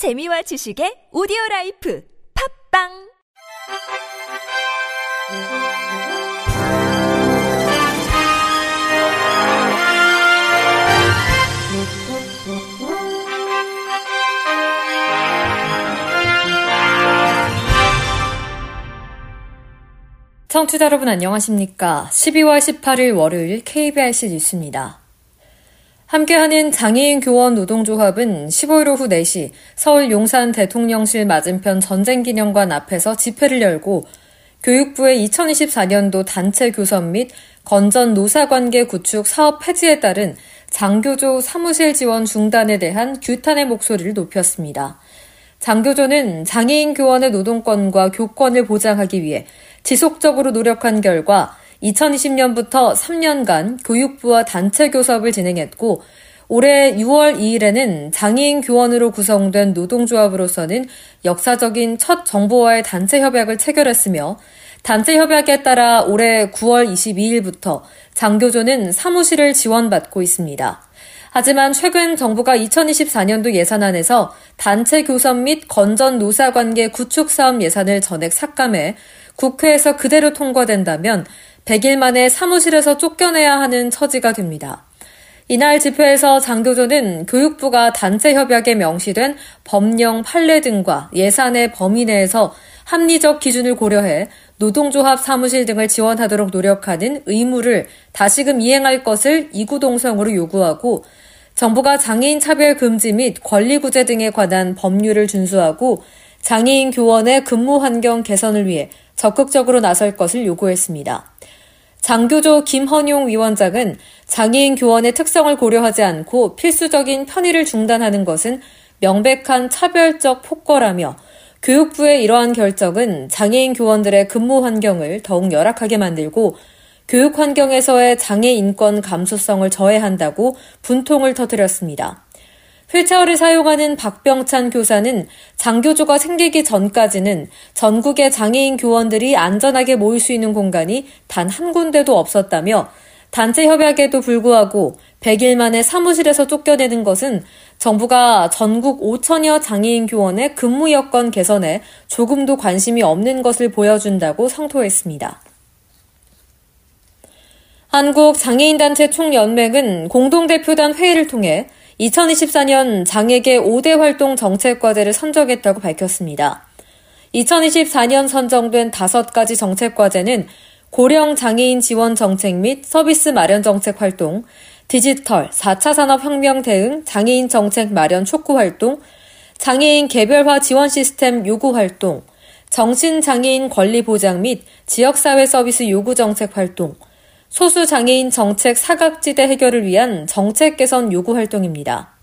재미와 지식의 오디오 라이프 팝빵 청취자 여러분 안녕하십니까? 12월 18일 월요일 KBRC 뉴스입니다. 함께하는 장애인 교원 노동조합은 15일 오후 4시 서울 용산 대통령실 맞은편 전쟁기념관 앞에서 집회를 열고 교육부의 2024년도 단체 교섭 및 건전 노사관계 구축 사업 폐지에 따른 장교조 사무실 지원 중단에 대한 규탄의 목소리를 높였습니다. 장교조는 장애인 교원의 노동권과 교권을 보장하기 위해 지속적으로 노력한 결과 2020년부터 3년간 교육부와 단체 교섭을 진행했고 올해 6월 2일에는 장애인 교원으로 구성된 노동조합으로서는 역사적인 첫 정부와의 단체 협약을 체결했으며 단체 협약에 따라 올해 9월 22일부터 장교조는 사무실을 지원받고 있습니다. 하지만 최근 정부가 2024년도 예산안에서 단체 교섭 및 건전 노사 관계 구축 사업 예산을 전액 삭감해 국회에서 그대로 통과된다면 100일 만에 사무실에서 쫓겨내야 하는 처지가 됩니다. 이날 집회에서 장 교조는 교육부가 단체 협약에 명시된 법령 판례 등과 예산의 범위 내에서 합리적 기준을 고려해 노동조합 사무실 등을 지원하도록 노력하는 의무를 다시금 이행할 것을 이구동성으로 요구하고 정부가 장애인 차별 금지 및 권리구제 등에 관한 법률을 준수하고 장애인 교원의 근무 환경 개선을 위해 적극적으로 나설 것을 요구했습니다. 장교조 김헌용 위원장은 장애인 교원의 특성을 고려하지 않고 필수적인 편의를 중단하는 것은 명백한 차별적 폭거라며 교육부의 이러한 결정은 장애인 교원들의 근무 환경을 더욱 열악하게 만들고 교육 환경에서의 장애 인권 감수성을 저해한다고 분통을 터뜨렸습니다. 휠체어를 사용하는 박병찬 교사는 장교조가 생기기 전까지는 전국의 장애인 교원들이 안전하게 모일 수 있는 공간이 단 한 군데도 없었다며 단체 협약에도 불구하고 100일 만에 사무실에서 쫓겨내는 것은 정부가 전국 5천여 장애인 교원의 근무 여건 개선에 조금도 관심이 없는 것을 보여준다고 성토했습니다. 한국 장애인단체 총연맹은 공동대표단 회의를 통해 2024년 장애계 5대 활동 정책 과제를 선정했다고 밝혔습니다. 2024년 선정된 5가지 정책 과제는 고령 장애인 지원 정책 및 서비스 마련 정책 활동, 디지털, 4차 산업 혁명 대응 장애인 정책 마련 촉구 활동, 장애인 개별화 지원 시스템 요구 활동, 정신장애인 권리 보장 및 지역사회 서비스 요구 정책 활동, 소수 장애인 정책 사각지대 해결을 위한 정책 개선 요구 활동입니다.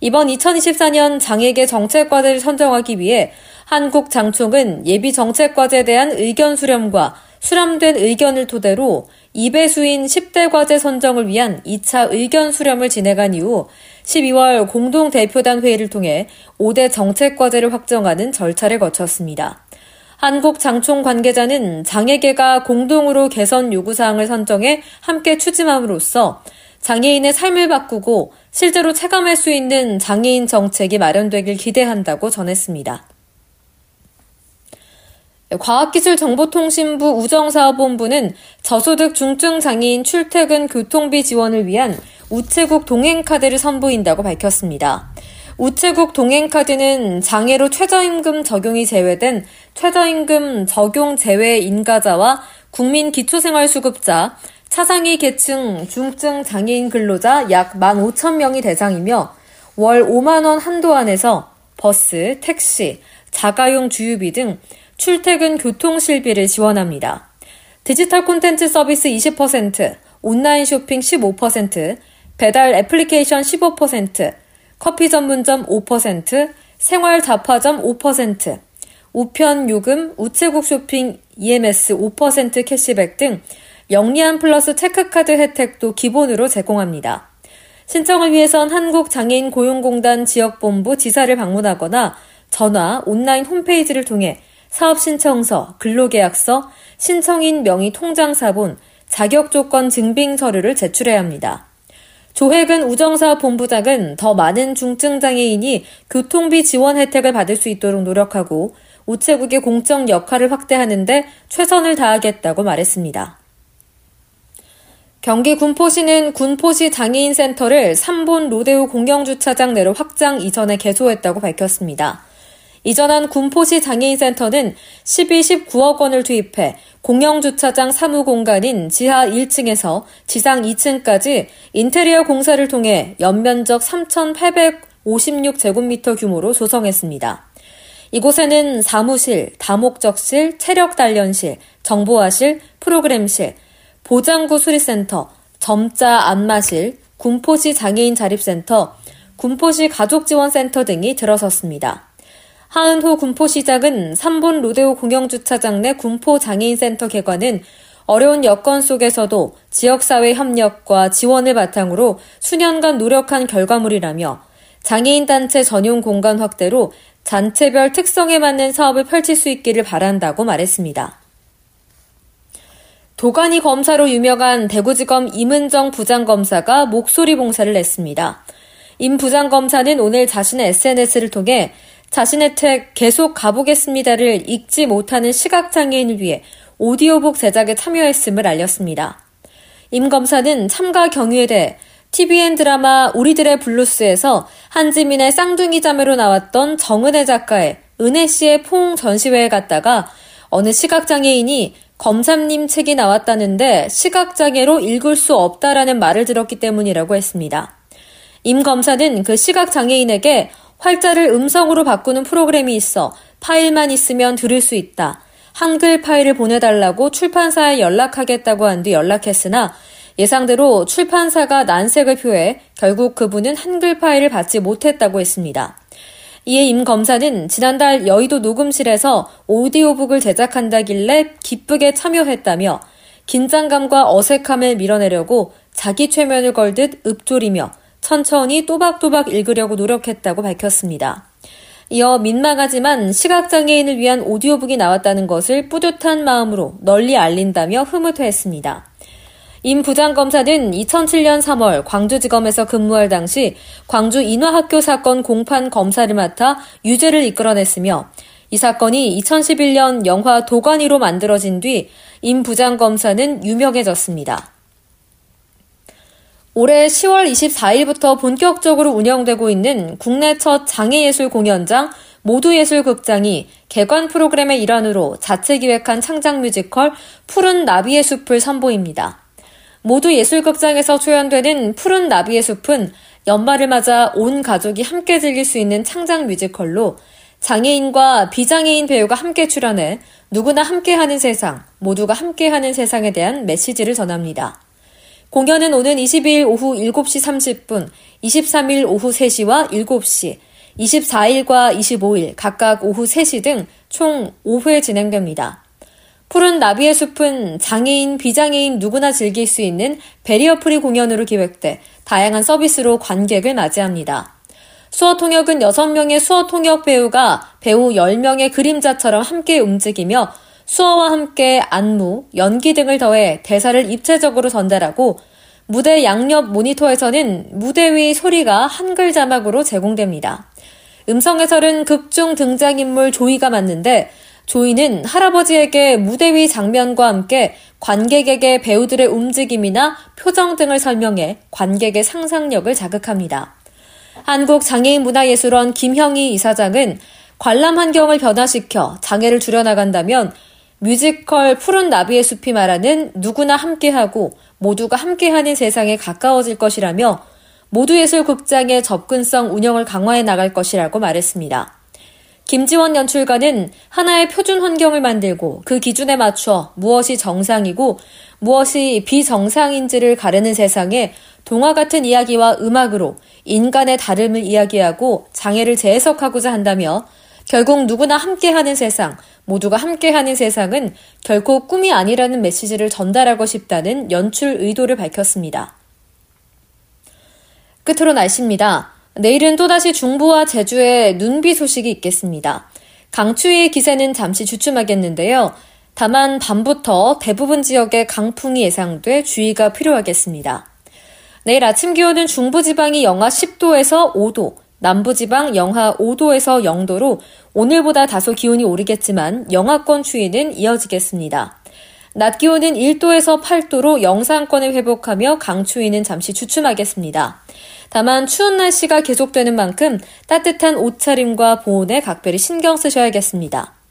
이번 2024년 장애계 정책과제를 선정하기 위해 한국장총은 예비 정책과제에 대한 의견 수렴과 수렴된 의견을 토대로 2배수인 10대 과제 선정을 위한 2차 의견 수렴을 진행한 이후 12월 공동대표단 회의를 통해 5대 정책과제를 확정하는 절차를 거쳤습니다. 한국 장총 관계자는 장애계가 공동으로 개선 요구사항을 선정해 함께 추진함으로써 장애인의 삶을 바꾸고 실제로 체감할 수 있는 장애인 정책이 마련되길 기대한다고 전했습니다. 과학기술정보통신부 우정사업본부는 저소득 중증 장애인 출퇴근 교통비 지원을 위한 우체국 동행카드를 선보인다고 밝혔습니다. 우체국 동행카드는 장애로 최저임금 적용이 제외된 최저임금 적용 제외 인가자와 국민 기초생활수급자, 차상위 계층 중증 장애인 근로자 약 15,000명이 대상이며 월 5만원 한도 안에서 버스, 택시, 자가용 주유비 등 출퇴근 교통 실비를 지원합니다. 디지털 콘텐츠 서비스 20%, 온라인 쇼핑 15%, 배달 애플리케이션 15%, 커피 전문점 5%, 생활 잡화점 5%, 우편 요금, 우체국 쇼핑 EMS 5% 캐시백 등 영리한 플러스 체크카드 혜택도 기본으로 제공합니다. 신청을 위해선 한국장애인 고용공단 지역본부 지사를 방문하거나 전화, 온라인 홈페이지를 통해 사업 신청서, 근로계약서, 신청인 명의 통장사본, 자격 조건 증빙 서류를 제출해야 합니다. 조혜근 우정사업 본부장은 더 많은 중증장애인이 교통비 지원 혜택을 받을 수 있도록 노력하고 우체국의 공적 역할을 확대하는데 최선을 다하겠다고 말했습니다. 경기 군포시는 군포시 장애인 센터를 3본 로데오 공영주차장 내로 확장 이전에 개소했다고 밝혔습니다. 이전한 군포시 장애인센터는 12, 19억 원을 투입해 공영주차장 사무 공간인 지하 1층에서 지상 2층까지 인테리어 공사를 통해 연면적 3,856제곱미터 규모로 조성했습니다. 이곳에는 사무실, 다목적실, 체력단련실, 정보화실, 프로그램실, 보장구 수리센터, 점자 안마실, 군포시 장애인 자립센터, 군포시 가족지원센터 등이 들어섰습니다. 하은호 군포시장은 3본 로데오 공영주차장 내 군포 장애인센터 개관은 어려운 여건 속에서도 지역사회 협력과 지원을 바탕으로 수년간 노력한 결과물이라며 장애인 단체 전용 공간 확대로 단체별 특성에 맞는 사업을 펼칠 수 있기를 바란다고 말했습니다. 도가니 검사로 유명한 대구지검 임은정 부장검사가 목소리 봉사를 냈습니다. 임 부장검사는 오늘 자신의 SNS를 통해 자신의 책 계속 가보겠습니다를 읽지 못하는 시각장애인을 위해 오디오북 제작에 참여했음을 알렸습니다. 임 검사는 참가 경위에 대해 TVN 드라마 우리들의 블루스에서 한지민의 쌍둥이 자매로 나왔던 정은혜 작가의 은혜 씨의 포옹 전시회에 갔다가 어느 시각장애인이 검사님 책이 나왔다는데 시각장애로 읽을 수 없다라는 말을 들었기 때문이라고 했습니다. 임 검사는 그 시각장애인에게 활자를 음성으로 바꾸는 프로그램이 있어 파일만 있으면 들을 수 있다. 한글 파일을 보내달라고 출판사에 연락하겠다고 한 뒤 연락했으나 예상대로 출판사가 난색을 표해 결국 그분은 한글 파일을 받지 못했다고 했습니다. 이에 임 검사는 지난달 여의도 녹음실에서 오디오북을 제작한다길래 기쁘게 참여했다며 긴장감과 어색함을 밀어내려고 자기 최면을 걸듯 읊조리며 천천히 또박또박 읽으려고 노력했다고 밝혔습니다. 이어 민망하지만 시각장애인을 위한 오디오북이 나왔다는 것을 뿌듯한 마음으로 널리 알린다며 흐뭇해했습니다. 임 부장검사는 2007년 3월 광주지검에서 근무할 당시 광주 인화학교 사건 공판 검사를 맡아 유죄를 이끌어냈으며 이 사건이 2011년 영화 도가니로 만들어진 뒤 임 부장검사는 유명해졌습니다. 올해 10월 24일부터 본격적으로 운영되고 있는 국내 첫 장애예술 공연장 모두예술극장이 개관 프로그램의 일환으로 자체 기획한 창작 뮤지컬 푸른 나비의 숲을 선보입니다. 모두 예술극장에서 초연되는 푸른 나비의 숲은 연말을 맞아 온 가족이 함께 즐길 수 있는 창작 뮤지컬로 장애인과 비장애인 배우가 함께 출연해 누구나 함께하는 세상, 모두가 함께하는 세상에 대한 메시지를 전합니다. 공연은 오는 22일 오후 7시 30분, 23일 오후 3시와 7시, 24일과 25일 각각 오후 3시 등 총 5회 진행됩니다. 푸른 나비의 숲은 장애인, 비장애인 누구나 즐길 수 있는 barrier free 공연으로 기획돼 다양한 서비스로 관객을 맞이합니다. 수어 통역은 6명의 수어 통역 배우가 배우 10명의 그림자처럼 함께 움직이며 수어와 함께 안무, 연기 등을 더해 대사를 입체적으로 전달하고 무대 양옆 모니터에서는 무대 위 소리가 한글 자막으로 제공됩니다. 음성 해설은 극중 등장인물 조이가 맡는데 조이는 할아버지에게 무대 위 장면과 함께 관객에게 배우들의 움직임이나 표정 등을 설명해 관객의 상상력을 자극합니다. 한국장애인문화예술원 김형희 이사장은 관람 환경을 변화시켜 장애를 줄여나간다면 뮤지컬 푸른 나비의 숲이 말하는 누구나 함께하고 모두가 함께하는 세상에 가까워질 것이라며 모두예술 극장의 접근성 운영을 강화해 나갈 것이라고 말했습니다. 김지원 연출가는 하나의 표준 환경을 만들고 그 기준에 맞춰 무엇이 정상이고 무엇이 비정상인지를 가르는 세상에 동화 같은 이야기와 음악으로 인간의 다름을 이야기하고 장애를 재해석하고자 한다며 결국 누구나 함께하는 세상, 모두가 함께하는 세상은 결코 꿈이 아니라는 메시지를 전달하고 싶다는 연출 의도를 밝혔습니다. 끝으로 날씨입니다. 내일은 또다시 중부와 제주에 눈비 소식이 있겠습니다. 강추위의 기세는 잠시 주춤하겠는데요. 다만 밤부터 대부분 지역에 강풍이 예상돼 주의가 필요하겠습니다. 내일 아침 기온은 중부지방이 영하 10도에서 5도, 남부지방 영하 5도에서 0도로 오늘보다 다소 기온이 오르겠지만 영하권 추위는 이어지겠습니다. 낮 기온은 1도에서 8도로 영상권을 회복하며 강추위는 잠시 주춤하겠습니다. 다만 추운 날씨가 계속되는 만큼 따뜻한 옷차림과 보온에 각별히 신경 쓰셔야겠습니다.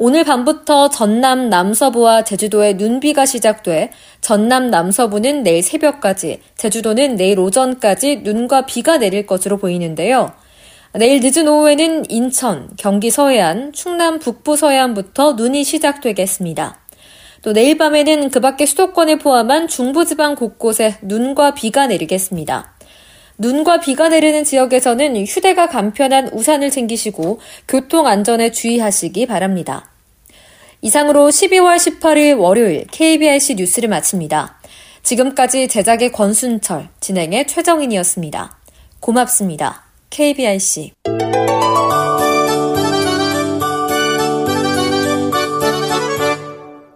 오늘 밤부터 전남 남서부와 제주도에 눈비가 시작돼 전남 남서부는 내일 새벽까지, 제주도는 내일 오전까지 눈과 비가 내릴 것으로 보이는데요. 내일 늦은 오후에는 인천, 경기 서해안, 충남 북부 서해안부터 눈이 시작되겠습니다. 또 내일 밤에는 그 밖의 수도권을 포함한 중부지방 곳곳에 눈과 비가 내리겠습니다. 눈과 비가 내리는 지역에서는 휴대가 간편한 우산을 챙기시고 교통 안전에 주의하시기 바랍니다. 이상으로 12월 18일 월요일 KBIC 뉴스를 마칩니다. 지금까지 제작의 권순철, 진행의 최정인이었습니다. 고맙습니다. KBIC